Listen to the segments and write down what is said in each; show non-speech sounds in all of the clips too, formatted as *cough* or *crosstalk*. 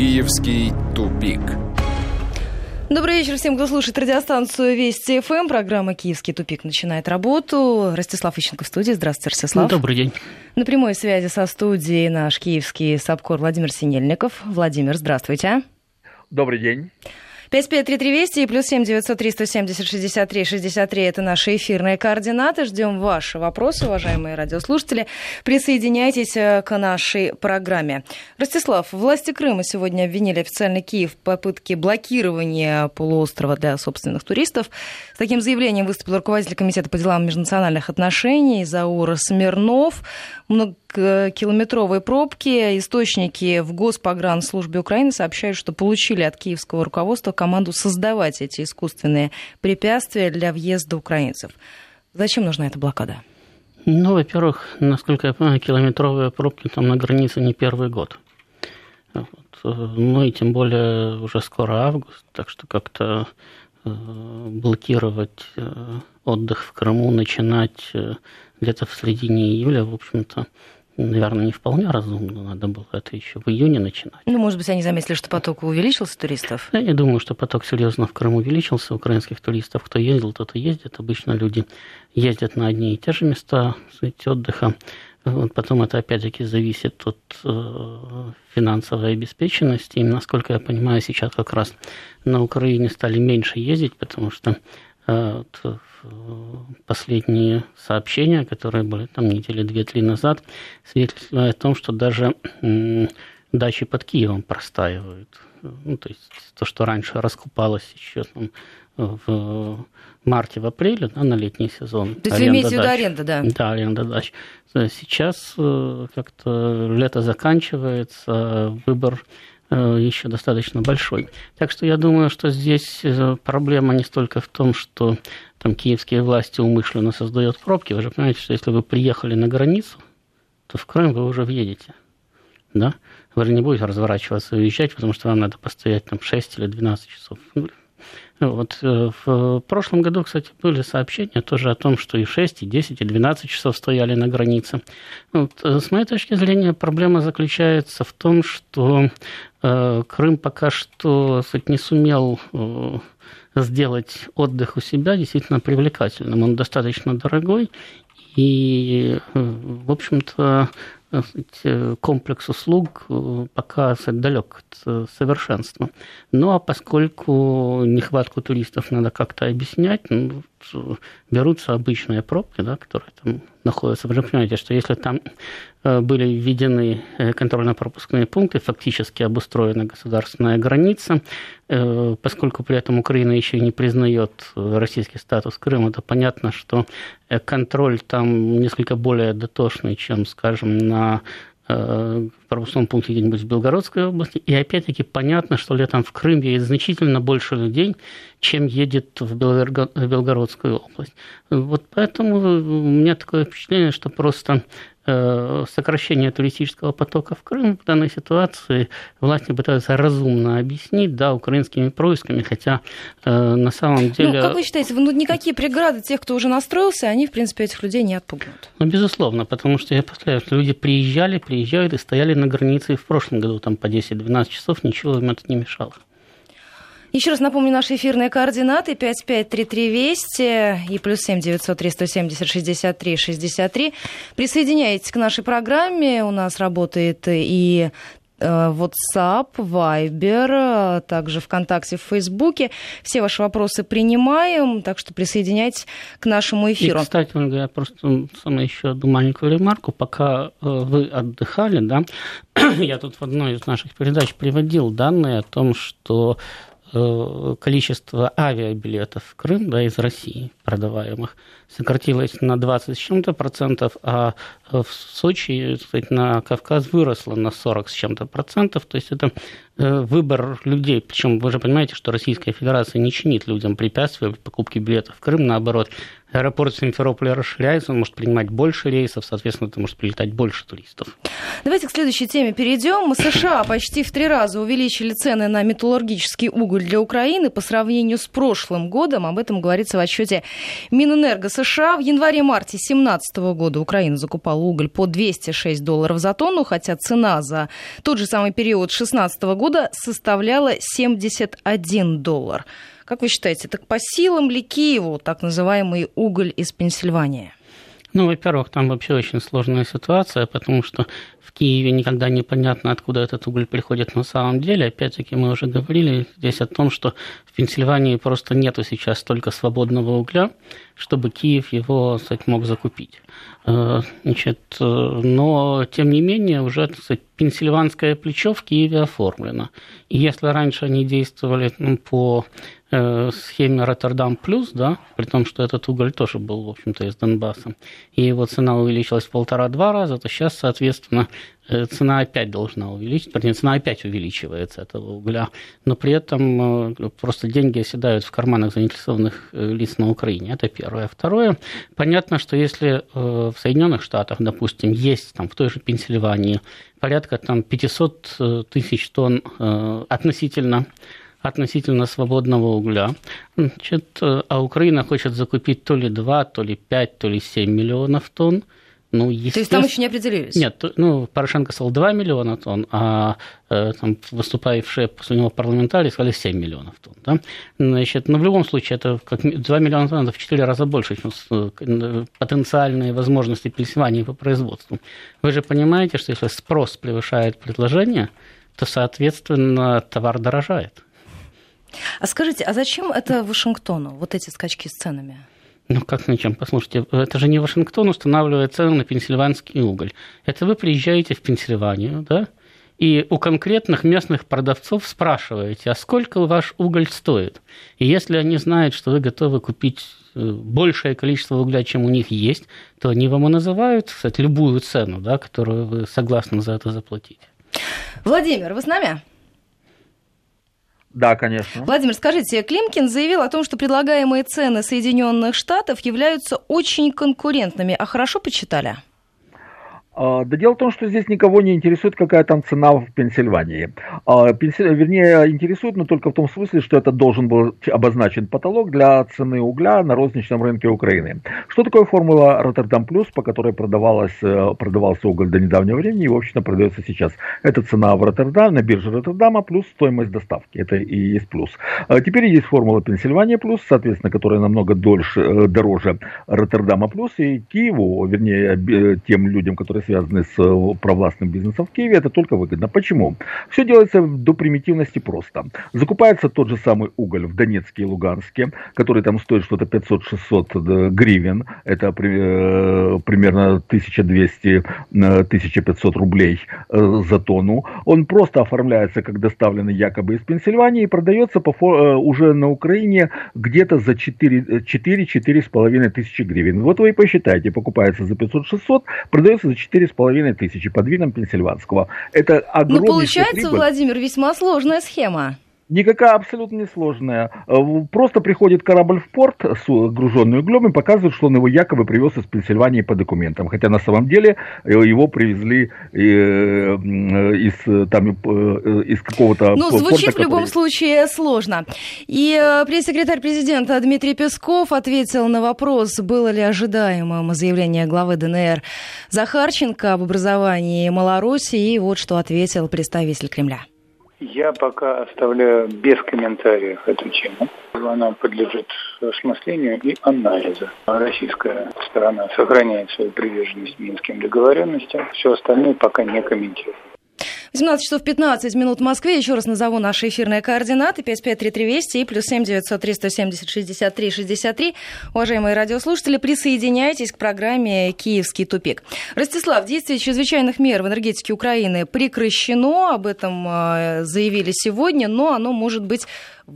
Киевский тупик. Добрый вечер всем, кто слушает радиостанцию Вести ФМ. Программа «Киевский тупик» начинает работу. Ростислав Ищенко в студии. Здравствуйте, Ростислав. Добрый день. На прямой связи со студией наш киевский САПКОР Владимир Синельников. Владимир, здравствуйте. Добрый день. 553320 и плюс 7 903 170 63 63 это наши эфирные координаты. Ждем ваши вопросы, уважаемые радиослушатели. Присоединяйтесь э, к нашей программе. Ростислав, власти Крыма сегодня обвинили официально Киев в попытке блокирования полуострова для собственных туристов. С таким заявлением выступил руководитель Комитета по делам межнациональных отношений Заур Смирнов многокилометровые пробки. Источники в Госпогранслужбе Украины сообщают, что получили от киевского руководства команду создавать эти искусственные препятствия для въезда украинцев. Зачем нужна эта блокада? Ну, во-первых, насколько я понимаю, километровые пробки там на границе не первый год. Вот. Ну и тем более уже скоро август, так что как-то э, блокировать э, отдых в Крыму, начинать э, где-то в середине июля, в общем-то, наверное, не вполне разумно. Надо было это еще в июне начинать. Ну, может быть, они заметили, что поток увеличился туристов? Я не думаю, что поток серьезно в Крым увеличился. Украинских туристов, кто ездил, тот и ездит. Обычно люди ездят на одни и те же места сказать, отдыха. Вот потом это опять-таки зависит от э, финансовой обеспеченности. И, насколько я понимаю, сейчас как раз на Украине стали меньше ездить, потому что последние сообщения, которые были там недели две-три назад, свидетельствуют о том, что даже дачи под Киевом простаивают. Ну, то есть то, что раньше раскупалось еще там, в марте, в апреле, да, на летний сезон. То есть вы имеете в виду аренда, да? Да, аренда дач. Сейчас э, как-то лето заканчивается, выбор э, еще достаточно большой. Так что я думаю, что здесь э, проблема не столько в том, что там киевские власти умышленно создают пробки, вы же понимаете, что если вы приехали на границу, то в Крым вы уже въедете. Да? Вы же не будете разворачиваться и уезжать, потому что вам надо постоять там 6 или 12 часов. Вот. Э, в прошлом году, кстати, были сообщения тоже о том, что и 6, и 10, и 12 часов стояли на границе. Вот. Э, с моей точки зрения, проблема заключается в том, что э, Крым пока что сказать, не сумел сделать отдых у себя действительно привлекательным. Он достаточно дорогой, и, в общем-то, э, комплекс услуг э, пока далек от совершенства. Но поскольку нехватку туристов надо как-то объяснять, ну, берутся обычные пробки, да, которые там находятся. Вы же понимаете, что если там э, были введены э, контрольно-пропускные пункты, фактически обустроена государственная граница, э, поскольку при этом Украина еще не признает российский статус Крыма, то понятно, что контроль там несколько более дотошный, чем, скажем, на пропускном пункте где-нибудь в Белгородской области. И опять-таки понятно, что летом в Крым едет значительно больше людей, чем едет в Белгородскую область. Вот поэтому у меня такое впечатление, что просто Э, сокращение туристического потока в Крым в данной ситуации власти пытаются разумно объяснить, да, украинскими происками, хотя э, на самом ну, деле... Ну, как вы считаете, ну, никакие преграды тех, кто уже настроился, они, в принципе, этих людей не отпугнут? Ну, безусловно, потому что я повторяю, что люди приезжали, приезжают и стояли на границе и в прошлом году там по 10-12 часов, ничего им это не мешало. Еще раз напомню наши эфирные координаты 553320 и плюс 7 903 170 63 63. Присоединяйтесь к нашей программе. У нас работает и э, WhatsApp, Viber, также ВКонтакте, в Фейсбуке. Все ваши вопросы принимаем, так что присоединяйтесь к нашему эфиру. И, кстати, я просто самое еще одну маленькую ремарку. Пока э, вы отдыхали, да, *clears throat* я тут в одной из наших передач приводил данные о том, что количество авиабилетов в Крым да, из России продаваемых сократилось на 20 с чем-то процентов, а в Сочи, сказать, на Кавказ выросло на 40 с чем-то процентов. То есть это э, выбор людей. Причем вы же понимаете, что Российская Федерация не чинит людям препятствия в покупке билетов в Крым. Наоборот, аэропорт Симферополя расширяется, он может принимать больше рейсов, соответственно, это может прилетать больше туристов. Давайте к следующей теме перейдем. США *coughs* почти в три раза увеличили цены на металлургический уголь для Украины по сравнению с прошлым годом. Об этом говорится в отчете Минэнерго США. В январе-марте 2017 года Украина закупала уголь по 206 долларов за тонну, хотя цена за тот же самый период 2016 года составляла 71 доллар. Как вы считаете, так по силам ли Киеву так называемый уголь из Пенсильвании? Ну, во-первых, там вообще очень сложная ситуация, потому что в Киеве никогда непонятно, откуда этот уголь приходит на самом деле. Опять-таки, мы уже говорили здесь о том, что в Пенсильвании просто нету сейчас столько свободного угля, чтобы Киев его кстати, мог закупить. Э, значит, э, но, тем не менее, уже кстати, пенсильванское плечо в Киеве оформлено. И если раньше они действовали ну, по Э, схеме Роттердам плюс, да, при том, что этот уголь тоже был, в общем-то, из Донбасса, и его цена увеличилась в полтора-два раза, то сейчас, соответственно, цена опять должна увеличиться, вернее, цена опять увеличивается этого угля, но при этом э, просто деньги оседают в карманах заинтересованных лиц на Украине. Это первое. Второе, понятно, что если в Соединенных Штатах, допустим, есть там в той же Пенсильвании порядка там 500 тысяч тонн относительно относительно свободного угля. Значит, а Украина хочет закупить то ли 2, то ли 5, то ли 7 миллионов тонн. Ну, То есть там еще не определились? Нет, ну, Порошенко сказал 2 миллиона тонн, а э, там, выступающие после него парламентарии сказали 7 миллионов тонн. Да? Значит, но в любом случае это как 2 миллиона тонн, это в 4 раза больше, чем э, потенциальные возможности Пенсильвании по производству. Вы же понимаете, что если спрос превышает предложение, то, соответственно, товар дорожает. А скажите, а зачем это Вашингтону, вот эти скачки с ценами? Ну, как зачем? Послушайте, это же не Вашингтон устанавливает цены на пенсильванский уголь. Это вы приезжаете в Пенсильванию, да, и у конкретных местных продавцов спрашиваете, а сколько ваш уголь стоит? И если они знают, что вы готовы купить э, большее количество угля, чем у них есть, то они вам и называют, кстати, любую цену, да, которую вы согласны за это заплатить. Владимир, вы с нами? Да, конечно. Владимир, скажите, Климкин заявил о том, что предлагаемые цены Соединенных Штатов являются очень конкурентными. А хорошо почитали? А, да дело в том, что здесь никого не интересует, какая там цена в Пенсильвании. А, вернее, интересует, но только в том смысле, что это должен был обозначен потолок для цены угля на розничном рынке Украины. Что такое формула Роттердам Плюс, по которой продавалась, э, продавался уголь до недавнего времени и, в общем-то, продается сейчас? Это цена в Роттердаме, на бирже Роттердама плюс стоимость доставки. Это и есть плюс. А теперь есть формула Пенсильвания Плюс, соответственно, которая намного дольше, э, дороже Роттердама Плюс. И Киеву, вернее, тем людям, которые связаны с э, провластным бизнесом в Киеве, это только выгодно. Почему? Все делается до примитивности просто. Закупается тот же самый уголь в Донецке и Луганске, который там стоит что-то 500-600 э, гривен, это э, примерно 1200-1500 рублей за тонну. Он просто оформляется как доставленный якобы из Пенсильвании и продается по, уже на Украине где-то за 4-4,5 тысячи гривен. Вот вы и посчитайте, покупается за 500-600, продается за 4 4,5 тысячи под видом пенсильванского. Это огромная Ну, получается, прибыль. Владимир, весьма сложная схема. Никакая абсолютно не сложная. Э, просто приходит корабль в порт, груженный углем, и показывает, что он его якобы привез из Пенсильвании по документам. Хотя на самом деле э, его привезли э, из, там, из какого-то Ну, звучит порта, в любом который... случае сложно. И пресс-секретарь президента Дмитрий Песков ответил на вопрос, было ли ожидаемым заявление главы ДНР Захарченко об образовании Малороссии. И вот что ответил представитель Кремля. Я пока оставляю без комментариев эту тему. Она подлежит осмыслению и анализу. Российская сторона сохраняет свою приверженность минским договоренностям. Все остальное пока не комментирую. 18 часов 15 минут в Москве. Еще раз назову наши эфирные координаты. 553320 и плюс 7 900 370 63 63. Уважаемые радиослушатели, присоединяйтесь к программе «Киевский тупик». Ростислав, действие чрезвычайных мер в энергетике Украины прекращено.Об этом э, заявили сегодня, но оно может быть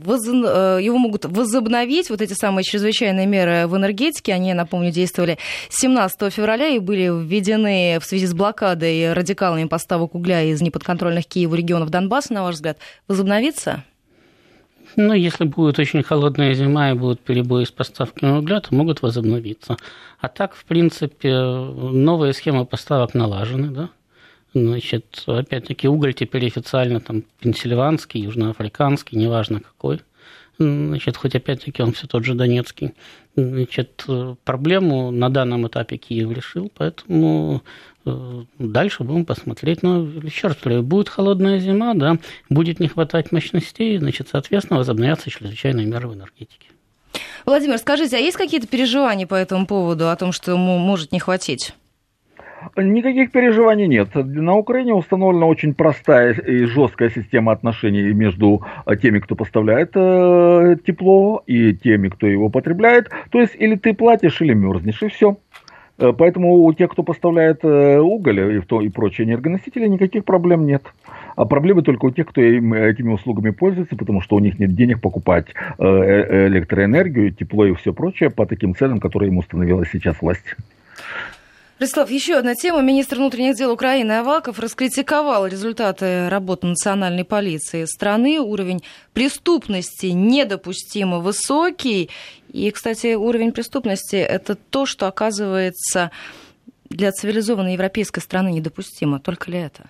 Э, его могут возобновить, вот эти самые чрезвычайные меры в энергетике, они, напомню, действовали 17 февраля и были введены в связи с блокадой и радикалами поставок угля из неподконтрольных Киеву регионов Донбасса, на ваш взгляд, возобновиться? Ну, если будет очень холодная зима и будут перебои с поставками угля, то могут возобновиться. А так, в принципе, новые схемы поставок налажены, да. Значит, опять-таки, уголь теперь официально там пенсильванский, южноафриканский, неважно какой. Значит, хоть опять-таки он все тот же Донецкий. Значит, проблему на данном этапе Киев решил, поэтому э, дальше будем посмотреть. Но еще раз повторяю, будет холодная зима, да, будет не хватать мощностей, значит, соответственно, возобновятся чрезвычайные меры в энергетике. Владимир, скажите, а есть какие-то переживания по этому поводу, о том, что ему может не хватить? Никаких переживаний нет. На Украине установлена очень простая и жесткая система отношений между э, теми, кто поставляет э, тепло, и теми, кто его потребляет. То есть или ты платишь, или мерзнешь, и все. Э, поэтому у тех, кто поставляет уголь и, то, и прочие энергоносители, никаких проблем нет. А проблемы только у тех, кто им, этими услугами пользуется, потому что у них нет денег покупать электроэнергию, тепло и все прочее по таким ценам, которые им установила сейчас власть. Ростислав, еще одна тема. Министр внутренних дел Украины Аваков раскритиковал результаты работы национальной полиции страны. Уровень преступности недопустимо высокий. И, кстати, уровень преступности – это то, что оказывается для цивилизованной европейской страны недопустимо. Только ли это?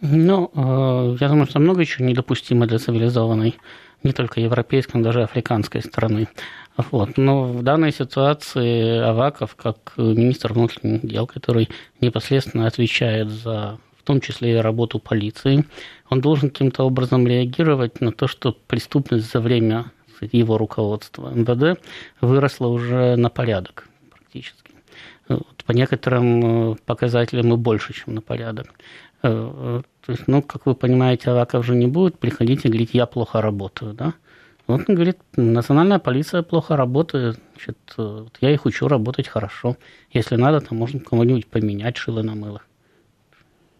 Ну, э, я думаю, что много еще недопустимо для цивилизованной, не только европейской, но даже африканской страны. Вот. Но в данной ситуации Аваков, как министр внутренних дел, который непосредственно отвечает за в том числе и работу полиции, он должен каким-то образом реагировать на то, что преступность за время его руководства МВД выросла уже на порядок практически. Вот, по некоторым э, показателям и больше, чем на порядок. Э, э, то есть, ну, как вы понимаете, Аваков же не будет приходить и говорить, я плохо работаю, да? Вот он говорит, национальная полиция плохо работает, значит, вот я их учу работать хорошо. Если надо, то можно кого-нибудь поменять, шило на мыло.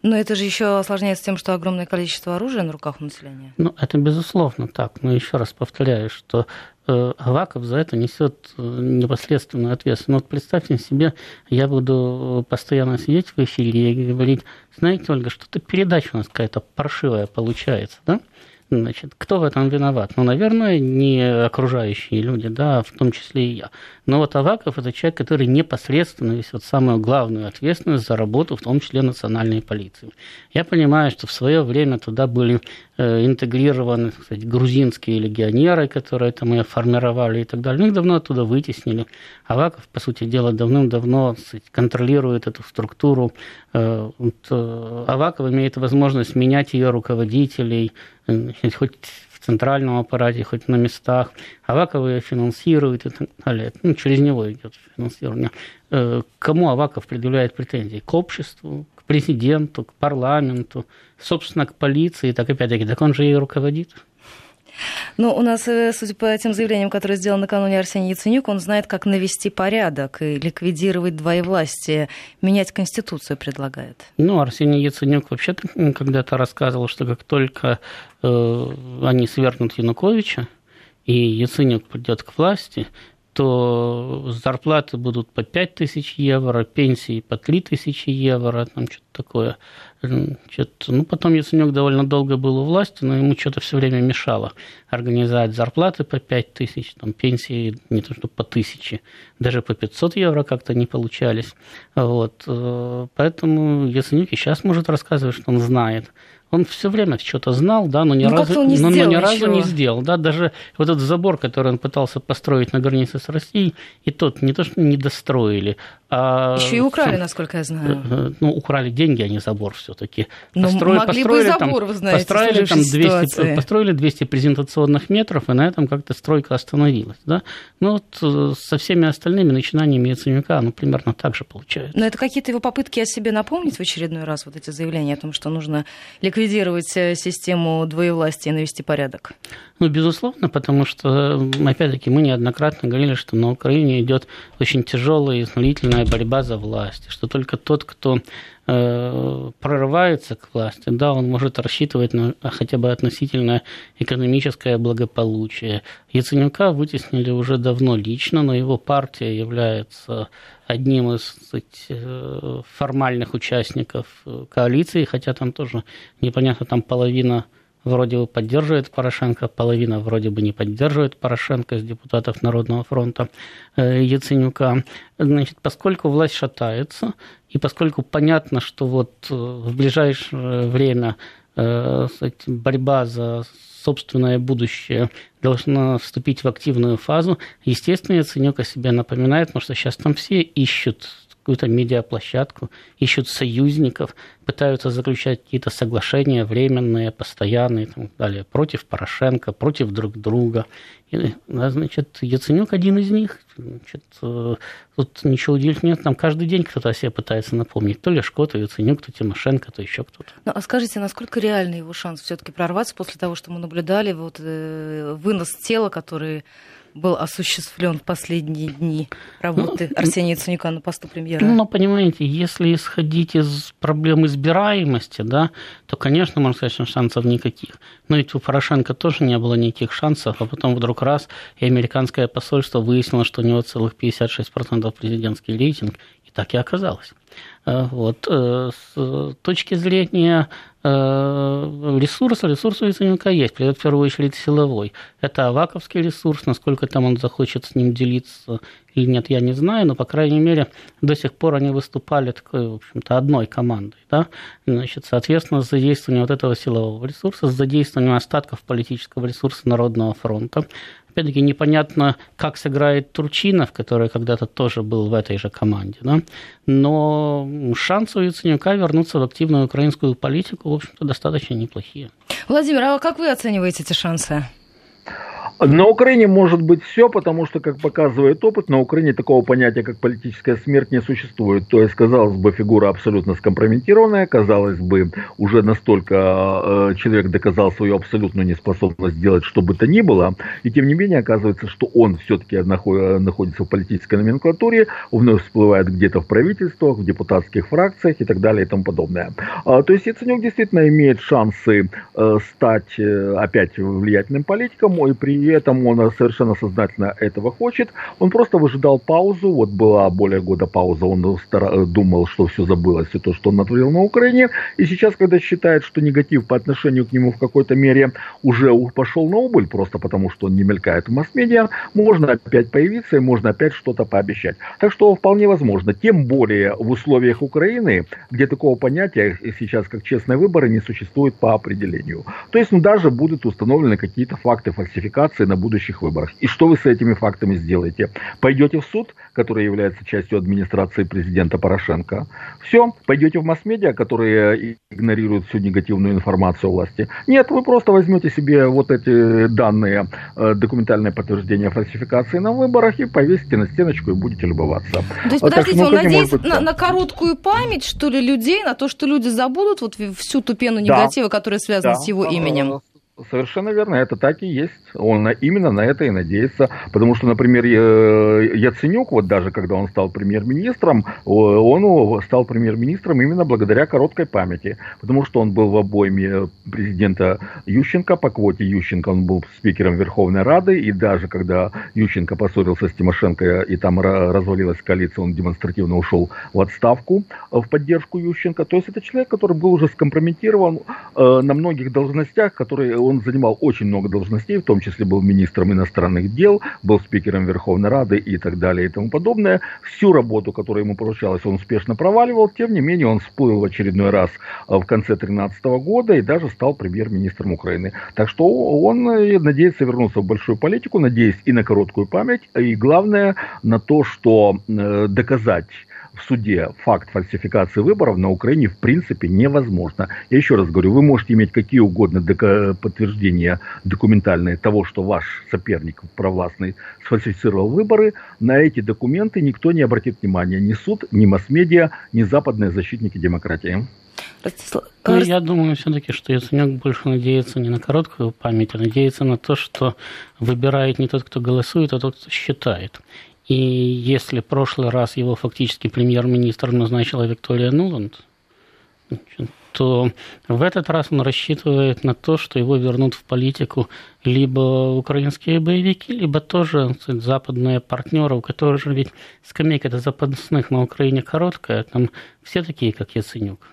Но это же еще осложняется тем, что огромное количество оружия на руках у населения. Ну, это безусловно так. Но еще раз повторяю, что э, Аваков за это несет э, непосредственную ответственность. Вот представьте себе, я буду постоянно сидеть в эфире и говорить, знаете, Ольга, что-то передача у нас какая-то паршивая получается, да? Значит, кто в этом виноват? Ну, наверное, не окружающие люди, да, в том числе и я. Но вот Аваков – это человек, который непосредственно несет самую главную ответственность за работу, в том числе национальной полиции. Я понимаю, что в свое время туда были интегрированы, кстати, грузинские легионеры, которые там и формировали и так далее. Ну, их давно оттуда вытеснили. Аваков, по сути дела, давным-давно контролирует эту структуру. Э, вот, э, Аваков имеет возможность менять ее руководителей, хоть в центральном аппарате, хоть на местах. Аваков ее финансирует и так далее. Ну, через него идет финансирование. Э, кому Аваков предъявляет претензии? К обществу, президенту, к парламенту, собственно, к полиции. Так опять-таки, так он же и руководит. Ну, у нас, э, судя по тем заявлениям, которые сделал накануне Арсений Яценюк, он знает, как навести порядок и ликвидировать двоевластие, менять Конституцию предлагает. Ну, Арсений Яценюк вообще когда-то рассказывал, что как только э, они свергнут Януковича, и Яценюк придет к власти, то зарплаты будут по 5 тысяч евро, пенсии по 3 тысячи евро, там что-то такое. Что-то, ну, потом Яценюк довольно долго был у власти, но ему что-то все время мешало организовать зарплаты по 5 тысяч, там, пенсии не то что по тысяче, даже по 500 евро как-то не получались. Вот. Э, поэтому Яценюк и сейчас может рассказывать, что он знает он все время что-то знал, да, но ни ну, разу, не, но, но ни разу не сделал. Да, даже вот этот забор, который он пытался построить на границе с Россией, и тот не то, что не достроили, а... Еще и украли, насколько я знаю. Э, э, ну, украли деньги, а не забор все-таки. Ну, Построили, могли построили, бы забор, там, вы знаете, построили, там 200, построили 200 презентационных метров, и на этом как-то стройка остановилась. Да? Ну, вот э, со всеми остальными начинаниями Яценюка, ну, примерно так же получается. Но это какие-то его попытки о себе напомнить в очередной раз, вот эти заявления о том, что нужно ликвидировать э, систему двоевластия и навести порядок? Ну, безусловно, потому что, опять-таки, мы неоднократно говорили, что на Украине идет очень тяжелая и изнурительная борьба за власть, что только тот, кто э, прорывается к власти, да, он может рассчитывать на хотя бы относительное экономическое благополучие. Яценюка вытеснили уже давно лично, но его партия является одним из сказать, э, формальных участников коалиции, хотя там тоже непонятно, там половина вроде бы поддерживает Порошенко, половина вроде бы не поддерживает Порошенко из депутатов Народного фронта э, Яценюка. Значит, поскольку власть шатается, и поскольку понятно, что вот э, в ближайшее время борьба за собственное будущее должна вступить в активную фазу, естественно, Яценюк о себе напоминает, потому что сейчас там все ищут какую-то медиаплощадку, ищут союзников, пытаются заключать какие-то соглашения временные, постоянные и так далее, против Порошенко, против друг друга. И, значит, Яценюк один из них. Значит, э, тут ничего удивительного нет. Там каждый день кто-то о себе пытается напомнить. То Лешко, то Яценюк, то Тимошенко, то еще кто-то. Ну, а скажите, насколько реальный его шанс все-таки прорваться после того, что мы наблюдали, вот э, вынос тела, который был осуществлен в последние дни работы ну, Арсения Яценюка на посту премьера? Ну, понимаете, если исходить из проблем избираемости, да, то, конечно, можно сказать, что шансов никаких. Но ведь у Порошенко тоже не было никаких шансов, а потом вдруг раз, и американское посольство выяснило, что у него целых 56% президентский рейтинг, и так и оказалось. Э, вот. Э, с точки зрения Э, ресурса, ресурс у Яценюка есть, придет в первую очередь силовой. Это аваковский ресурс, насколько там он захочет с ним делиться или нет, я не знаю, но, по крайней мере, до сих пор они выступали такой, в общем-то, одной командой. Да? Значит, соответственно, с задействованием вот этого силового ресурса, с задействованием остатков политического ресурса Народного фронта, Опять-таки непонятно, как сыграет Турчинов, который когда-то тоже был в этой же команде. Да? Но шансы у Яценюка вернуться в активную украинскую политику, в общем-то, достаточно неплохие. Владимир, а как вы оцениваете эти шансы? На Украине может быть все, потому что, как показывает опыт, на Украине такого понятия, как политическая смерть, не существует. То есть, казалось бы, фигура абсолютно скомпрометированная, казалось бы, уже настолько э, человек доказал свою абсолютную неспособность сделать что бы то ни было, и тем не менее оказывается, что он все-таки находится в политической номенклатуре, вновь всплывает где-то в правительствах, в депутатских фракциях и так далее и тому подобное. А, то есть Яценюк действительно имеет шансы э, стать э, опять влиятельным политиком, и при этом он совершенно сознательно этого хочет. Он просто выжидал паузу, вот была более года пауза, он думал, что все забылось, и то, что он натворил на Украине, и сейчас, когда считает, что негатив по отношению к нему в какой-то мере уже пошел на убыль, просто потому что он не мелькает в масс-медиа, можно опять появиться и можно опять что-то пообещать. Так что вполне возможно, тем более в условиях Украины, где такого понятия сейчас, как честные выборы, не существует по определению. То есть, ну, даже будут установлены какие-то факты фальсификации фальсификации на будущих выборах. И что вы с этими фактами сделаете? Пойдете в суд, который является частью администрации президента Порошенко? Все, пойдете в масс-медиа, которые игнорируют всю негативную информацию власти? Нет, вы просто возьмете себе вот эти данные, э, документальное подтверждение фальсификации на выборах и повесите на стеночку и будете любоваться. То есть, подождите, так, ну, он надеется на, на короткую память, что ли, людей, на то, что люди забудут вот всю ту пену негатива, да. которая связана да. с его именем? Совершенно верно, это так и есть. Он именно на это и надеется. Потому что, например, Яценюк, вот даже когда он стал премьер-министром, он стал премьер-министром именно благодаря короткой памяти. Потому что он был в обойме президента Ющенко, по квоте Ющенко он был спикером Верховной Рады, и даже когда Ющенко поссорился с Тимошенко, и там развалилась коалиция, он демонстративно ушел в отставку в поддержку Ющенко. То есть это человек, который был уже скомпрометирован э, на многих должностях, которые он занимал очень много должностей, в том числе был министром иностранных дел, был спикером Верховной Рады и так далее и тому подобное. Всю работу, которая ему поручалась, он успешно проваливал. Тем не менее, он всплыл в очередной раз а, в конце 2013 года и даже стал премьер-министром Украины. Так что он э, надеется вернуться в большую политику, надеясь и на короткую память, и главное на то, что э, доказать в суде факт фальсификации выборов на Украине в принципе невозможно. Я еще раз говорю, вы можете иметь какие угодно подтверждения документальные того, что ваш соперник провластный сфальсифицировал выборы. На эти документы никто не обратит внимания. Ни суд, ни масс-медиа, ни западные защитники демократии. Ну, я думаю все-таки, что Яценюк больше надеется не на короткую память, а надеется на то, что выбирает не тот, кто голосует, а тот, кто считает. И если прошлый раз его фактически премьер-министр назначила Виктория Нуланд, то в этот раз он рассчитывает на то, что его вернут в политику либо украинские боевики, либо тоже сказать, западные партнеры, у которых же ведь скамейка-то запасных на Украине короткая, там все такие, как Яценюк.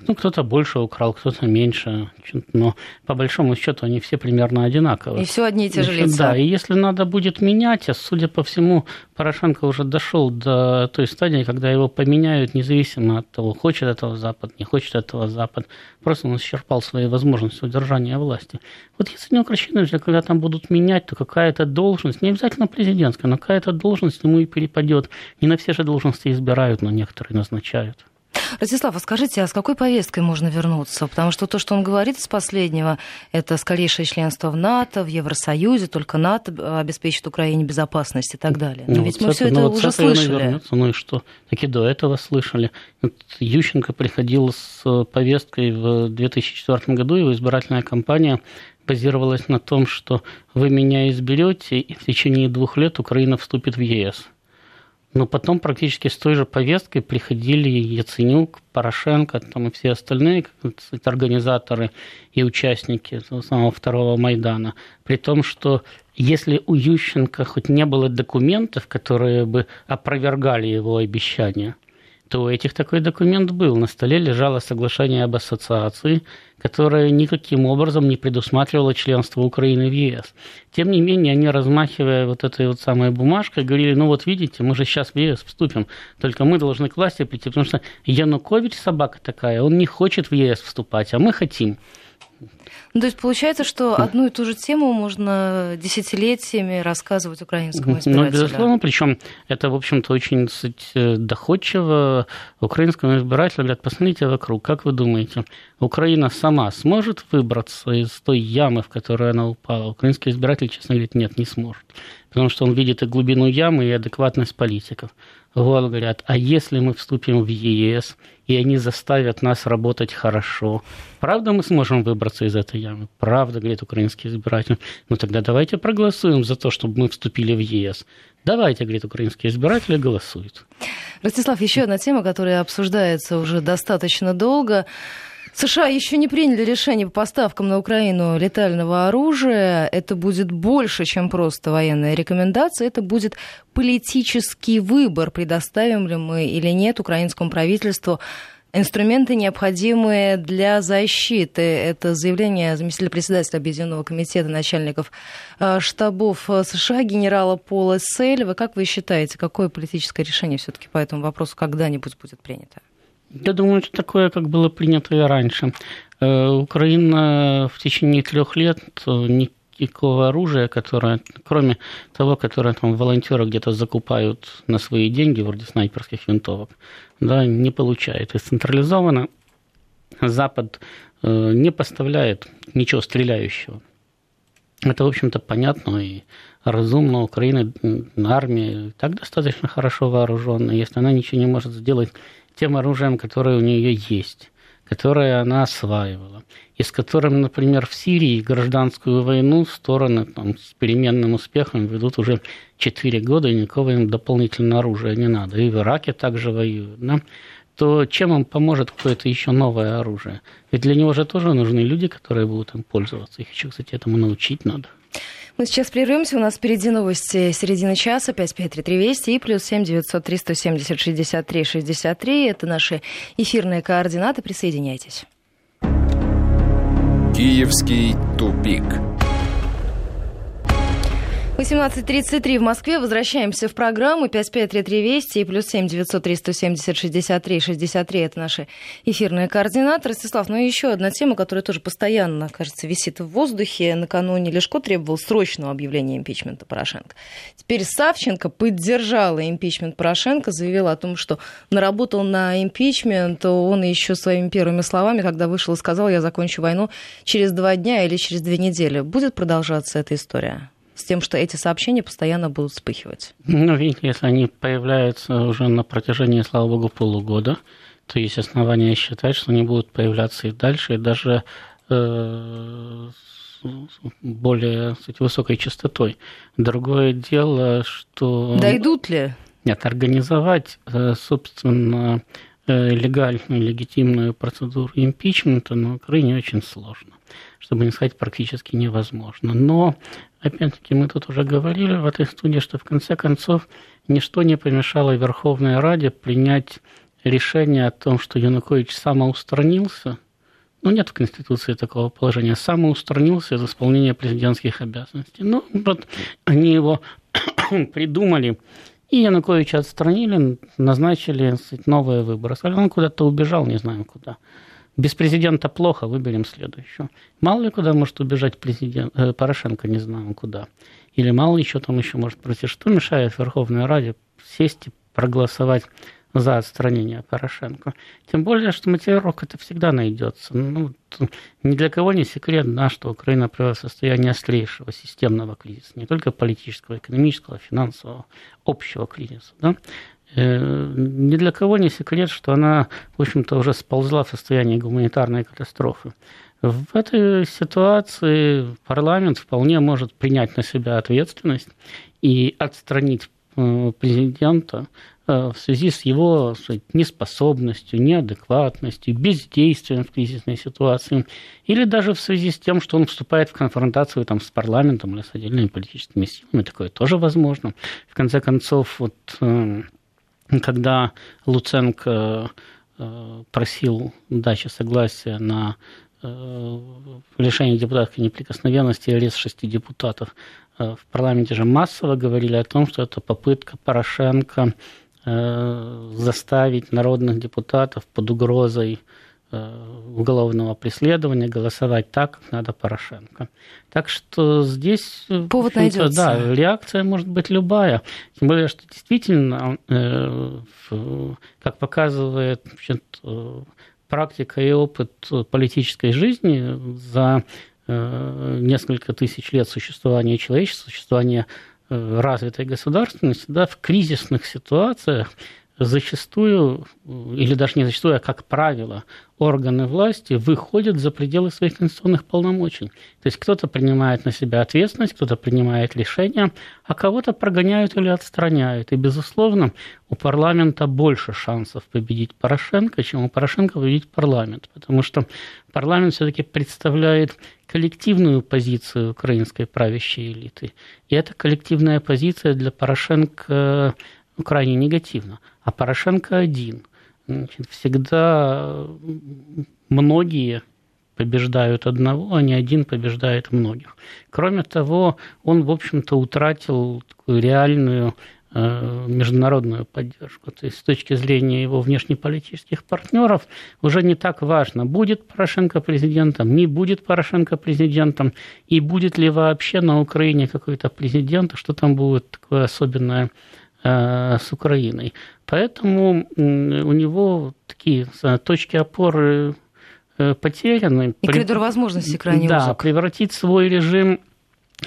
Ну, кто-то больше украл, кто-то меньше. Но по большому счету они все примерно одинаковые. И все одни и те же лица. Да, и если надо будет менять, а судя по всему, Порошенко уже дошел до той стадии, когда его поменяют независимо от того, хочет этого Запад, не хочет этого Запад. Просто он исчерпал свои возможности удержания власти. Вот если не укращены, когда там будут менять, то какая-то должность, не обязательно президентская, но какая-то должность ему и перепадет. Не на все же должности избирают, но некоторые назначают. Ростислав, а скажите, а с какой повесткой можно вернуться? Потому что то, что он говорит из последнего, это скорейшее членство в НАТО, в Евросоюзе, только НАТО обеспечит Украине безопасность и так далее. Но ну, ведь вот мы все это, ну, вот уже слышали. Вернется. Ну и что? Так и до этого слышали. Вот Ющенко приходил с повесткой в 2004 году, его избирательная кампания базировалась на том, что вы меня изберете, и в течение двух лет Украина вступит в ЕС. Но потом практически с той же повесткой приходили Яценюк, Порошенко, там и все остальные кстати, организаторы и участники самого второго Майдана. При том, что если у Ющенко хоть не было документов, которые бы опровергали его обещания, то у этих такой документ был. На столе лежало соглашение об ассоциации, которое никаким образом не предусматривало членство Украины в ЕС. Тем не менее, они, размахивая вот этой вот самой бумажкой, говорили, ну вот видите, мы же сейчас в ЕС вступим, только мы должны к власти прийти, потому что Янукович собака такая, он не хочет в ЕС вступать, а мы хотим. Ну, то есть получается, что одну и ту же тему можно десятилетиями рассказывать украинскому избирателю. Ну, безусловно, причем это, в общем-то, очень кстати, доходчиво украинскому избирателю. Говорят, посмотрите вокруг, как вы думаете, Украина сама сможет выбраться из той ямы, в которую она упала? Украинский избиратель, честно говоря, нет, не сможет. Потому что он видит и глубину ямы, и адекватность политиков. Вот, говорят, а если мы вступим в ЕС, и они заставят нас работать хорошо, правда мы сможем выбраться из этой ямы? Правда, говорит украинский избиратель. Ну тогда давайте проголосуем за то, чтобы мы вступили в ЕС. Давайте, говорит, украинские избиратели голосуют. Ростислав, еще одна тема, которая обсуждается уже достаточно долго. США еще не приняли решение по поставкам на Украину летального оружия. Это будет больше, чем просто военная рекомендация. Это будет политический выбор, предоставим ли мы или нет украинскому правительству инструменты, необходимые для защиты. Это заявление заместителя председателя Объединенного комитета начальников э, штабов США генерала Пола Сельва. Как вы считаете, какое политическое решение все-таки по этому вопросу когда-нибудь будет принято? Я думаю, это такое, как было принято и раньше. Э, Украина в течение трех лет э, никакого оружия, которое, кроме того, которое там волонтеры где-то закупают на свои деньги, вроде снайперских винтовок, да, не получает. И централизованно Запад э, не поставляет ничего стреляющего. Это, в общем-то, понятно и разумно. Украина, армия так достаточно хорошо вооруженная. Если она ничего не может сделать тем оружием, которое у нее есть, которое она осваивала, и с которым, например, в Сирии гражданскую войну стороны там, с переменным успехом ведут уже 4 года, и никакого им дополнительного оружия не надо. И в Ираке также воюют. Да? то чем им поможет какое-то еще новое оружие? Ведь для него же тоже нужны люди, которые будут им пользоваться. Их еще, кстати, этому научить надо. Мы сейчас прервемся. У нас впереди новости середины часа. 5533 Вести и плюс 7 903 170 63 63. Это наши эфирные координаты. Присоединяйтесь. Киевский тупик. 18.33 в Москве. Возвращаемся в программу 5533 Вести и плюс 7 903 170 63 63. Это наши эфирные координаты. Ростислав, ну и еще одна тема, которая тоже постоянно, кажется, висит в воздухе. Накануне Лешко требовал срочного объявления импичмента Порошенко. Теперь Савченко поддержала импичмент Порошенко, заявила о том, что наработал на импичмент он еще своими первыми словами, когда вышел и сказал, я закончу войну через два дня или через две недели. Будет продолжаться эта история? С тем, что эти сообщения постоянно будут вспыхивать? Ну, видите, если они появляются уже на протяжении, слава богу, полугода, то есть основания считать, что они будут появляться и дальше, и даже э, более кстати, высокой частотой. Другое дело, что... Дойдут ли? Нет, организовать, э, собственно, э, легальную, легитимную процедуру импичмента на Украине очень сложно, чтобы не сказать практически невозможно. Но Опять-таки, мы тут уже говорили в этой студии, что в конце концов ничто не помешало Верховной Раде принять решение о том, что Янукович самоустранился, ну, нет в Конституции такого положения, самоустранился из исполнения президентских обязанностей. Ну, вот они его *coughs* придумали, и Януковича отстранили, назначили новые выборы. Сказали, он куда-то убежал, не знаем куда. Без президента плохо, выберем следующего. Мало ли куда может убежать президент, э, Порошенко, не знаем куда. Или мало ли что там еще может пройти. Что мешает Верховной Раде сесть и проголосовать за отстранение Порошенко. Тем более, что материалок это всегда найдется. Ну, ни для кого не секрет, да, что Украина привела состояние острейшего системного кризиса, не только политического, экономического, финансового, общего кризиса. Да? Э, ни для кого не секрет, что она, в общем-то, уже сползла в состояние гуманитарной катастрофы. В этой ситуации парламент вполне может принять на себя ответственность и отстранить э, президента э, в связи с его сказать, неспособностью, неадекватностью, бездействием в кризисной ситуации, или даже в связи с тем, что он вступает в конфронтацию там, с парламентом или с отдельными политическими силами. Такое тоже возможно. В конце концов, вот когда Луценко э, просил дачи согласия на э, лишение депутатской неприкосновенности и арест шести депутатов, э, в парламенте же массово говорили о том, что это попытка Порошенко заставить народных депутатов под угрозой Э, уголовного преследования голосовать так, как надо Порошенко. Так что здесь э, Повод найдется. Да, реакция может быть любая. Тем более, что действительно, э, как показывает практика и опыт политической жизни за несколько тысяч лет существования человечества, существования развитой государственности, да, в кризисных ситуациях зачастую, или даже не зачастую, а как правило, органы власти выходят за пределы своих конституционных полномочий. То есть кто-то принимает на себя ответственность, кто-то принимает решения, а кого-то прогоняют или отстраняют. И, безусловно, у парламента больше шансов победить Порошенко, чем у Порошенко победить парламент. Потому что парламент все-таки представляет коллективную позицию украинской правящей элиты. И эта коллективная позиция для Порошенко ну, крайне негативна. А Порошенко один. Значит, всегда многие побеждают одного, а не один побеждает многих. Кроме того, он, в общем-то, утратил такую реальную э, международную поддержку. То есть с точки зрения его внешнеполитических партнеров уже не так важно, будет Порошенко президентом, не будет Порошенко президентом, и будет ли вообще на Украине какой-то президент, что там будет такое особенное с Украиной. Поэтому у него такие точки опоры э, потеряны. И коридор возможностей крайне Да, узок. превратить свой режим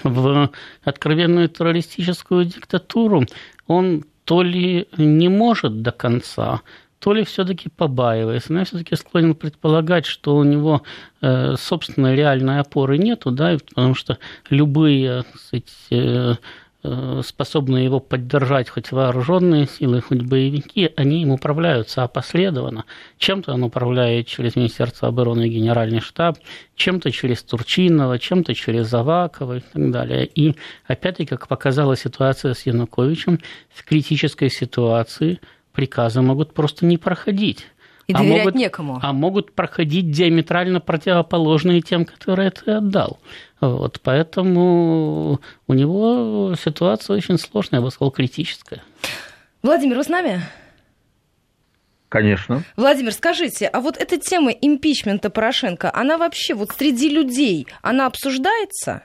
в откровенную террористическую диктатуру он то ли не может до конца, то ли все-таки побаивается. Но я все-таки склонен предполагать, что у него э, собственной реальной опоры нету, да, потому что любые Э, способные его поддержать хоть вооруженные силы, хоть боевики, они им управляются опосредованно. Чем-то он управляет через Министерство обороны и Генеральный штаб, чем-то через Турчинова, чем-то через Завакова и так далее. И опять-таки, как показала ситуация с Януковичем, в критической ситуации приказы могут просто не проходить. И а доверять могут, некому. А могут проходить диаметрально противоположные тем, которые ты отдал. Вот, поэтому у него ситуация очень сложная, я бы сказал, критическая. Владимир, вы с нами? Конечно. Владимир, скажите, а вот эта тема импичмента Порошенко, она вообще вот среди людей, она обсуждается?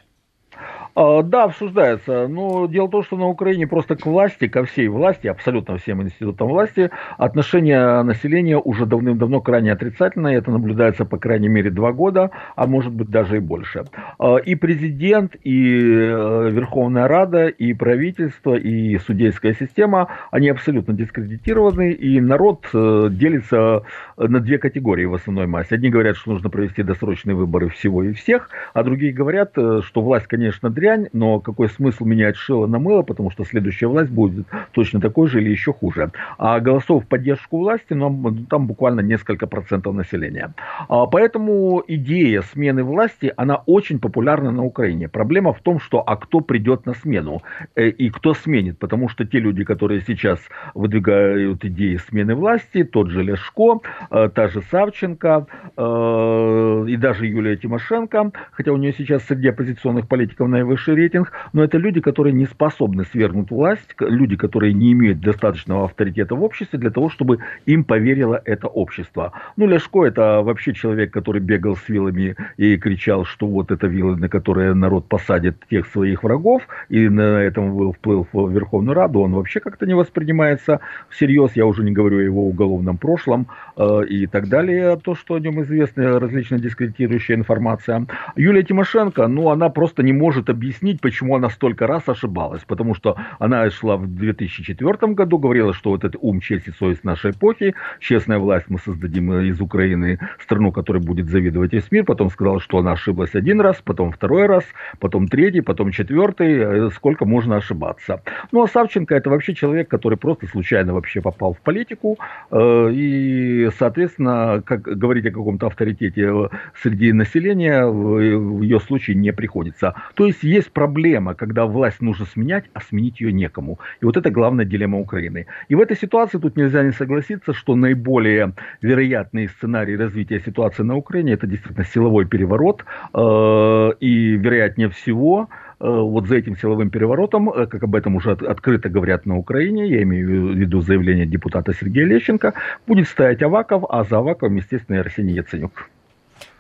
А, да, обсуждается. Но дело в том, что на Украине просто к власти, ко всей власти, абсолютно всем институтам власти, отношение населения уже давным-давно крайне отрицательное. Это наблюдается по крайней мере два года, а может быть даже и больше. А, и президент, и э, Верховная Рада, и правительство, и судейская система, они абсолютно дискредитированы, и народ э, делится на две категории в основной массе. Одни говорят, что нужно провести досрочные выборы всего и всех, а другие говорят, э, что власть, конечно, дрянь, но какой смысл менять шило на мыло, потому что следующая власть будет точно такой же или еще хуже. А голосов в поддержку власти, ну, там буквально несколько процентов населения. А, поэтому идея смены власти, она очень популярна на Украине. Проблема в том, что а кто придет на смену э, и кто сменит, потому что те люди, которые сейчас выдвигают идеи смены власти, тот же Лешко, э, та же Савченко э, и даже Юлия Тимошенко, хотя у нее сейчас среди оппозиционных политиков наивысший рейтинг, но это люди, которые не способны свергнуть власть, люди, которые не имеют достаточного авторитета в обществе для того, чтобы им поверило это общество. Ну, Ляшко это вообще человек, который бегал с вилами и кричал, что вот это вилы, на которые народ посадит тех своих врагов, и на этом вплыл в Верховную Раду, он вообще как-то не воспринимается всерьез, я уже не говорю о его уголовном прошлом э, и так далее, то, что о нем известно, различная дискредитирующая информация. Юлия Тимошенко, ну, она просто не может объяснить, почему она столько раз ошибалась, потому что она шла в 2004 году, говорила, что вот это ум, честь и совесть нашей эпохи, честная власть мы создадим из Украины страну, которая будет завидовать весь мир, потом сказала, что она ошиблась один раз, потом второй раз, потом третий, потом четвертый, э, сколько можно ошибаться. Ну, а Савченко это вообще человек, который просто случайно вообще попал в политику, э, и, соответственно, как говорить о каком-то авторитете среди населения в ее случае не приходится. То есть есть проблема, когда власть нужно сменять, а сменить ее некому. И вот это главная дилемма Украины. И в этой ситуации тут нельзя не согласиться, что наиболее вероятный сценарий развития ситуации на Украине это действительно силовой переворот. Э, и вероятнее всего э, вот за этим силовым переворотом, э, как об этом уже открыто говорят на Украине, я имею в виду заявление депутата Сергея Лещенко, будет стоять Аваков, а за Аваковым, естественно, и Арсений Яценюк.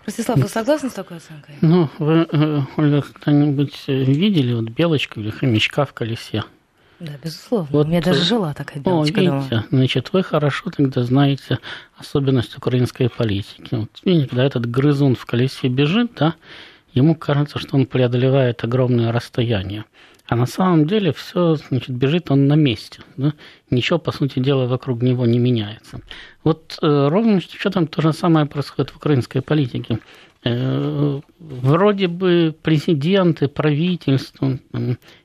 Ростислав, вы согласны с такой оценкой? Ну, вы, Ольга, когда-нибудь видели вот белочку или хомячка в колесе? Да, безусловно. Вот, У меня даже жила такая белочка о, видите, дома. Значит, вы хорошо тогда знаете особенность украинской политики. Вот, видите, когда этот грызун в колесе бежит, да, ему кажется, что он преодолевает огромное расстояние. А на самом деле все, значит, бежит он на месте. Да? Ничего, по сути дела, вокруг него не меняется. Вот э, ровно там то же самое происходит в украинской политике. Э, вроде бы президенты, правительство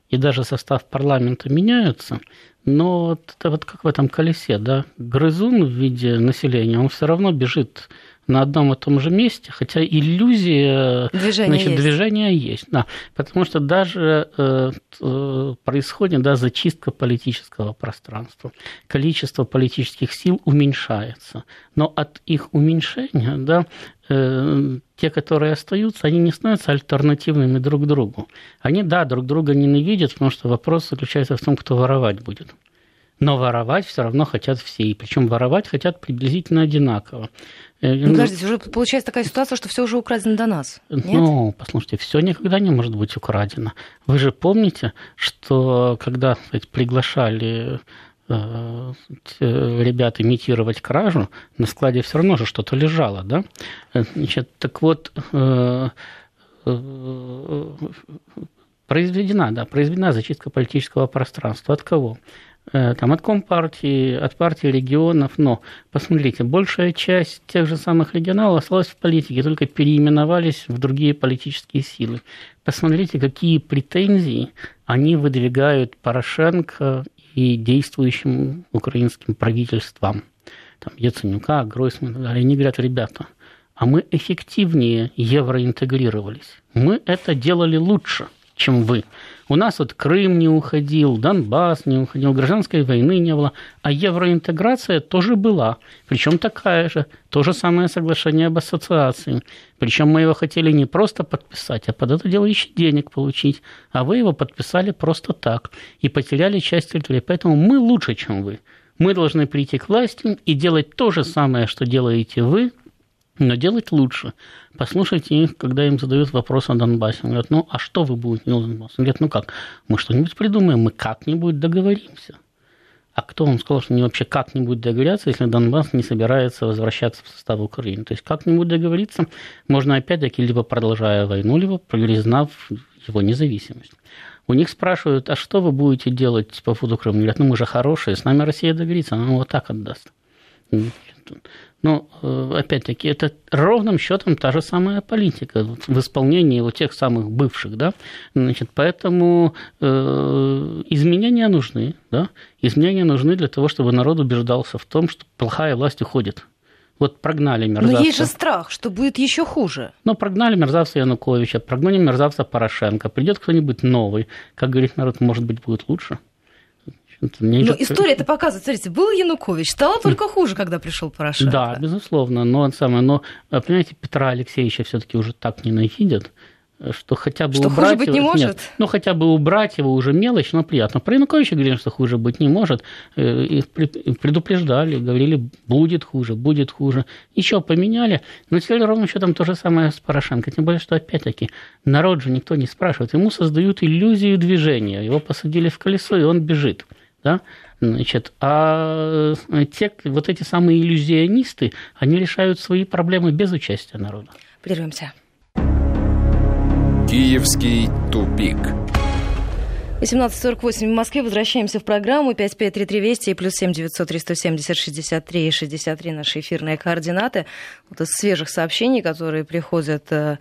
и даже состав парламента меняются, но вот это вот как в этом колесе, да, грызун в виде населения, он все равно бежит на одном и том же месте, хотя иллюзия движения значит, есть. Движения есть да, потому что даже э, э, происходит да, зачистка политического пространства, количество политических сил уменьшается, но от их уменьшения да, э, те, которые остаются, они не становятся альтернативными друг другу. Они, да, друг друга ненавидят, потому что вопрос заключается в том, кто воровать будет. Но воровать все равно хотят все. И причем воровать хотят приблизительно одинаково. Э, ну, подождите, уже получается такая ситуация, что все уже украдено до нас. Нет? Ну, послушайте, все никогда не может быть украдено. Вы же помните, что когда сказать, приглашали э, ребят имитировать кражу, на складе все равно же что-то лежало, да? Значит, так вот, э, произведена, да, произведена зачистка политического пространства. От кого? Э, там, от Компартии, от партии регионов, но посмотрите, большая часть тех же самых регионалов осталась в политике, только переименовались в другие политические силы. Посмотрите, какие претензии они выдвигают Порошенко и действующим украинским правительствам. Там Яценюка, Гройсман далее. Они говорят, ребята, а мы эффективнее евроинтегрировались. Мы это делали лучше, чем вы. У нас вот Крым не уходил, Донбасс не уходил, гражданской войны не было, а евроинтеграция тоже была, причем такая же, то же самое соглашение об ассоциации. Причем мы его хотели не просто подписать, а под это дело еще денег получить, а вы его подписали просто так и потеряли часть территории. Поэтому мы лучше, чем вы. Мы должны прийти к власти и делать то же самое, что делаете вы, но делать лучше. Послушайте их, когда им задают вопрос о Донбассе. Они говорят, ну, а что вы будете делать с Донбассом? Они говорят, ну как, мы что-нибудь придумаем, мы как-нибудь договоримся. А кто вам сказал, что они вообще как-нибудь договорятся, если Донбасс не собирается возвращаться в состав Украины? То есть как-нибудь договориться можно опять-таки либо продолжая войну, либо признав его независимость. У них спрашивают, а что вы будете делать по поводу Крыма? Говорят, ну мы же хорошие, с нами Россия договорится, она вот так отдаст. Но, э, опять-таки, это ровным счетом та же самая политика в исполнении вот тех самых бывших, да, значит, поэтому э, изменения нужны, да, изменения нужны для того, чтобы народ убеждался в том, что плохая власть уходит. Вот прогнали мерзавца. Но есть же страх, что будет еще хуже. Ну, прогнали мерзавца Януковича, прогнали мерзавца Порошенко, придет кто-нибудь новый. Как говорит народ, может быть, будет лучше. Но идет... история это показывает. Смотрите, был Янукович, стало только хуже, когда пришел Порошенко. Да, безусловно. Но, самое, но понимаете, Петра Алексеевича все-таки уже так ненавидят, что хотя бы что убрать хуже быть его, не может? Нет, ну, хотя бы убрать его уже мелочь, но приятно. Про Януковича говорили, что хуже быть не может. Э, и предупреждали, говорили, будет хуже, будет хуже. Еще поменяли. Но теперь ровно счетом то же самое с Порошенко. Тем более, что опять-таки народ же никто не спрашивает. Ему создают иллюзию движения. Его посадили в колесо, и он бежит. Да? Значит, а э, те, вот эти самые иллюзионисты, они решают свои проблемы без участия народа. Прервемся. Киевский тупик. 18.48 в Москве. Возвращаемся в программу 5533 Вести и плюс 7 900 370 63 и 63 наши эфирные координаты. Вот из свежих сообщений, которые приходят э,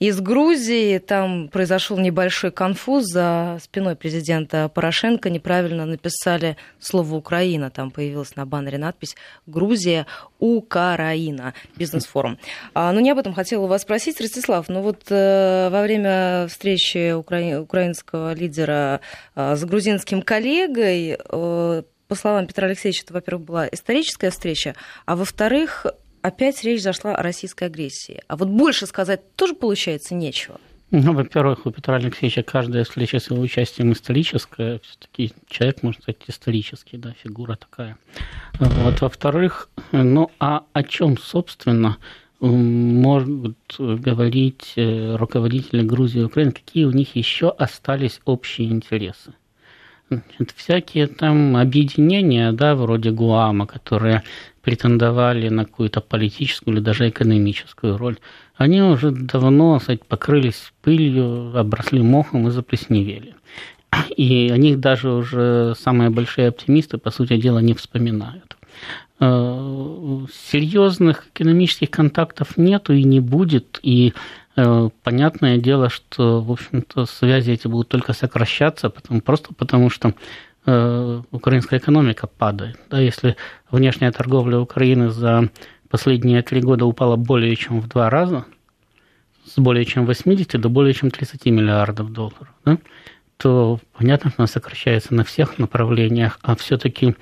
из Грузии. Там произошел небольшой конфуз. За спиной президента Порошенко неправильно написали слово «Украина». Там появилась на баннере надпись «Грузия, Украина». Бизнес-форум. А, но не об этом хотела вас спросить, Ростислав. Ну вот э, во время встречи укра... украинского лидера э, с грузинским коллегой э, по словам Петра Алексеевича, это, во-первых, была историческая встреча, а во-вторых, опять речь зашла о российской агрессии. А вот больше сказать тоже получается нечего. Ну, во-первых, у Петра Алексеевича каждая встреча с его участием историческая. Все-таки человек, можно сказать, исторический, да, фигура такая. Вот, во-вторых, ну, а о чем, собственно, могут говорить э, руководители Грузии и Украины, какие у них еще остались общие интересы? Значит, всякие там объединения, да, вроде ГУАМа, которые претендовали на какую-то политическую или даже экономическую роль, они уже давно кстати, покрылись пылью, обросли мохом и заплесневели. И о них даже уже самые большие оптимисты, по сути дела, не вспоминают. Э, серьезных экономических контактов нету и не будет, и э, понятное дело, что, в общем-то, связи эти будут только сокращаться, потому, просто потому что украинская экономика падает. Да, если внешняя торговля Украины за последние три года упала более чем в два раза, с более чем 80 до более чем 30 миллиардов долларов, да, то понятно, что она сокращается на всех направлениях, а все-таки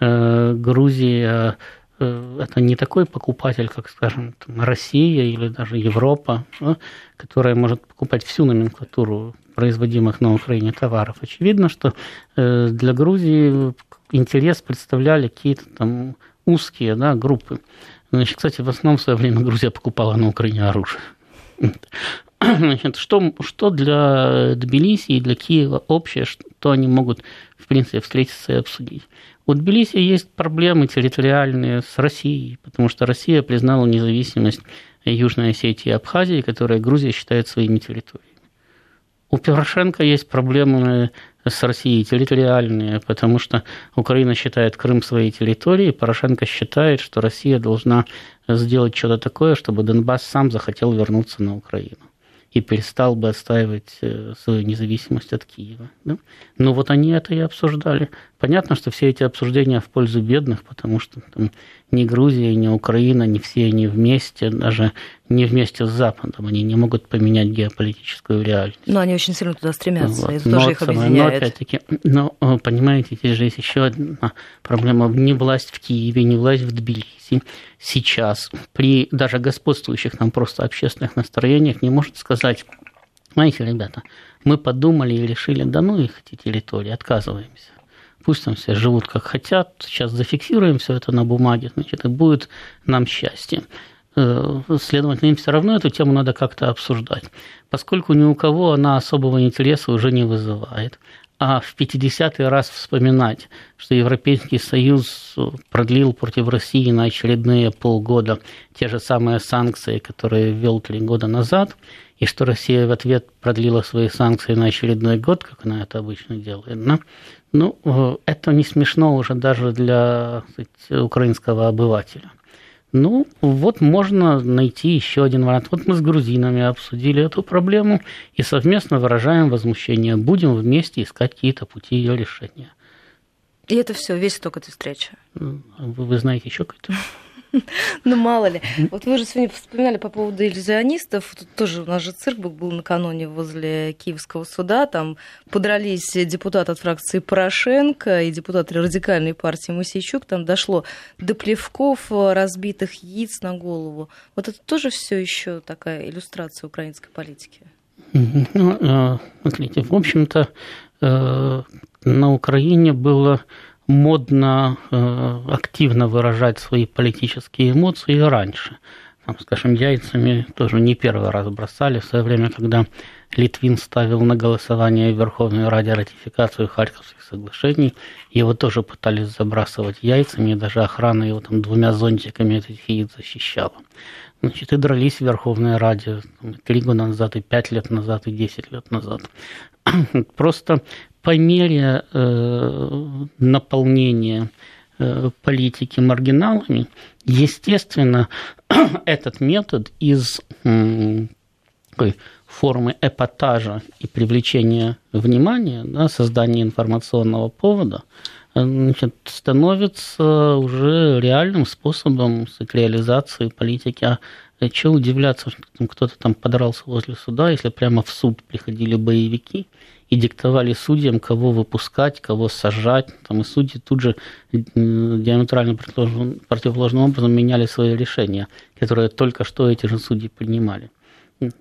э, Грузия э, это не такой покупатель, как, скажем, там, Россия или даже Европа, да, которая может покупать всю номенклатуру производимых на Украине товаров. Очевидно, что э, для Грузии интерес представляли какие-то там узкие да, группы. Значит, кстати, в основном в свое время Грузия покупала на Украине оружие. *clears throat* Значит, что, что для Тбилиси и для Киева общее, что они могут, в принципе, встретиться и обсудить? У Тбилиси есть проблемы территориальные с Россией, потому что Россия признала независимость Южной Осетии и Абхазии, которые Грузия считает своими территориями. У Порошенко есть проблемы с Россией территориальные, потому что Украина считает Крым своей территорией, Порошенко считает, что Россия должна сделать что-то такое, чтобы Донбасс сам захотел вернуться на Украину и перестал бы отстаивать э, свою независимость от Киева. Да? Но вот они это и обсуждали. Понятно, что все эти обсуждения в пользу бедных, потому что там, ни Грузия, ни Украина, ни все они вместе, даже не вместе с Западом, они не могут поменять геополитическую реальность. Но они очень сильно туда стремятся, вот. это но тоже их объединяет. Но опять-таки, но, э, понимаете, здесь же есть еще одна проблема. Не власть в Киеве, не власть в Тбилиси сейчас при даже господствующих нам просто общественных настроениях не может сказать, знаете, ребята, мы подумали и решили, да ну их эти территории, отказываемся пусть там все живут как хотят, сейчас зафиксируем все это на бумаге, значит, и будет нам счастье. Э, следовательно, им все равно эту тему надо как-то обсуждать, поскольку ни у кого она особого интереса уже не вызывает. А в 50-й раз вспоминать, что Европейский Союз продлил против России на очередные полгода те же самые санкции, которые ввел три года назад, и что Россия в ответ продлила свои санкции на очередной год, как она это обычно делает. Но, ну, э, это не смешно уже даже для сказать, украинского обывателя. Ну, вот можно найти еще один вариант. Вот мы с грузинами обсудили эту проблему и совместно выражаем возмущение. Будем вместе искать какие-то пути ее решения. И это все, весь итог этой встречи. Вы, вы знаете еще какой-то? *laughs* Ну, мало ли. Вот вы же сегодня вспоминали по поводу иллюзионистов. Тут тоже у нас же цирк был накануне возле Киевского суда. Там подрались депутат от фракции Порошенко и депутат радикальной партии Мусейчук. Там дошло до плевков, разбитых яиц на голову. Вот это тоже все еще такая иллюстрация украинской политики. Ну, э, смотрите, в общем-то, э, на Украине было модно э, активно выражать свои политические эмоции раньше. Там, скажем, яйцами тоже не первый раз бросали. В свое время, когда Литвин ставил на голосование Верховной Раде ратификацию Харьковских соглашений, его тоже пытались забрасывать яйцами, и даже охрана его там двумя зонтиками этих яиц защищала. Значит, и дрались в Верховной Раде три года назад, и пять лет назад, и десять лет назад. *clears throat* Просто по мере э, наполнения э, политики маргиналами, естественно, *clears throat* этот метод из э, такой формы эпатажа и привлечения внимания, да, создания информационного повода, значит, становится уже реальным способом реализации политики. А что удивляться, что кто-то там подрался возле суда, если прямо в суд приходили боевики – и диктовали судьям, кого выпускать, кого сажать. Там, и судьи тут же диаметрально противоположным образом меняли свои решения, которые только что эти же судьи принимали.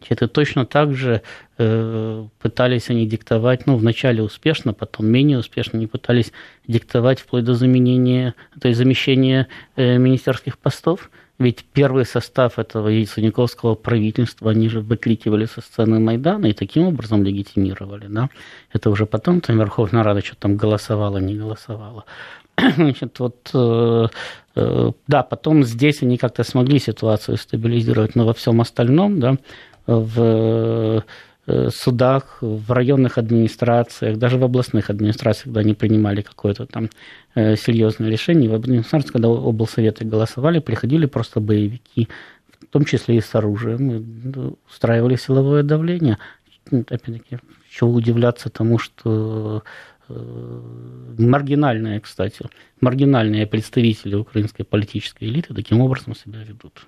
Это точно так же э, пытались они диктовать, ну, вначале успешно, потом менее успешно, они пытались диктовать вплоть до заменения, то есть замещения э, министерских постов – ведь первый состав этого яйцениковского правительства, они же выкрикивали со сцены Майдана и таким образом легитимировали. Да? Это уже потом там Верховная Рада что-то там голосовала, не голосовала. *clears throat* Значит, вот, э, э, да, потом здесь они как-то смогли ситуацию стабилизировать, но во всем остальном, да, в судах, в районных администрациях, даже в областных администрациях, когда они принимали какое-то там э, серьезное решение, в администрации, когда облсоветы голосовали, приходили просто боевики, в том числе и с оружием, и устраивали силовое давление. Опять-таки, чего удивляться тому, что э, маргинальные, кстати, маргинальные представители украинской политической элиты таким образом себя ведут.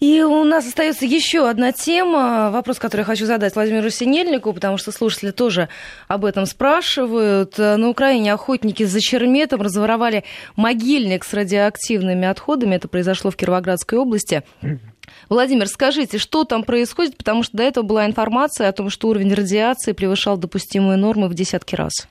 И у нас остается еще одна тема, вопрос, который я хочу задать Владимиру Синельнику, потому что слушатели тоже об этом спрашивают. На Украине охотники за черметом разворовали могильник с радиоактивными отходами. Это произошло в Кировоградской области. Владимир, скажите, что там происходит, потому что до этого была информация о том, что уровень радиации превышал допустимые нормы в десятки раз.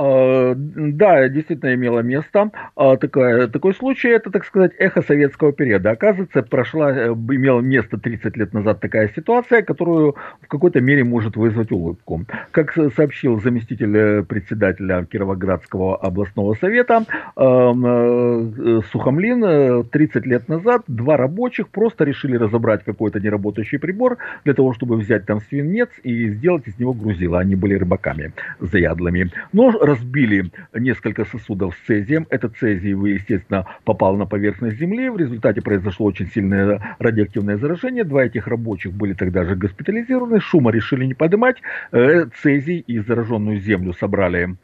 А, да, действительно имело место а, такое, такой случай, это, так сказать, эхо советского периода. Оказывается, прошла, э, имела место 30 лет назад такая ситуация, которую в какой-то мере может вызвать улыбку. Как сообщил заместитель э, председателя Кировоградского областного совета э, Сухомлин, 30 лет назад два рабочих просто решили разобрать какой-то неработающий прибор для того, чтобы взять там свинец и сделать из него грузило. Они были рыбаками заядлыми. Но разбили несколько сосудов с цезием. Этот цезий, естественно, попал на поверхность Земли. В результате произошло очень сильное радиоактивное заражение. Два этих рабочих были тогда же госпитализированы. Шума решили не поднимать. Э, цезий и зараженную Землю собрали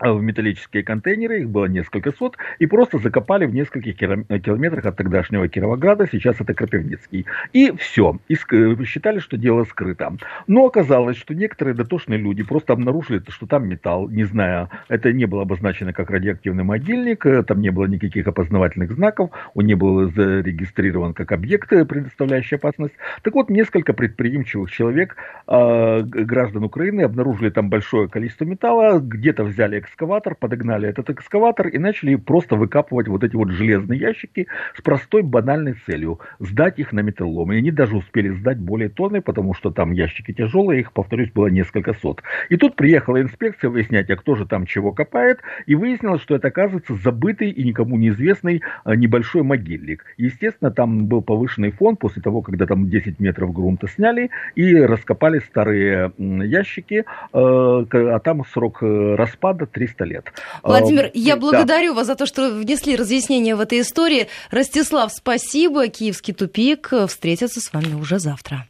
в металлические контейнеры, их было несколько сот, и просто закопали в нескольких километрах от тогдашнего Кировограда, сейчас это Кропивницкий. И все, и считали, что дело скрыто. Но оказалось, что некоторые дотошные люди просто обнаружили, что там металл, не зная, это не было обозначено как радиоактивный могильник, э, там не было никаких опознавательных знаков, он не был зарегистрирован как объект, э, предоставляющий опасность. Так вот, несколько предприимчивых человек, э, граждан Украины, обнаружили там большое количество металла, где-то взяли экскаватор, подогнали этот экскаватор и начали просто выкапывать вот эти вот железные ящики с простой банальной целью – сдать их на металлолом. И они даже успели сдать более тонны, потому что там ящики тяжелые, их, повторюсь, было несколько сот. И тут приехала инспекция выяснять, а кто же там чего копает, и выяснилось, что это, оказывается, забытый и никому неизвестный а, небольшой могильник. Естественно, там был повышенный фон после того, когда там 10 метров грунта сняли и раскопали старые ящики, а, а там срок э, распада 300 лет. Владимир, я благодарю да. вас за то, что внесли разъяснение в этой истории. Ростислав, спасибо. Киевский тупик встретится с вами уже завтра.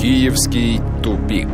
Киевский тупик.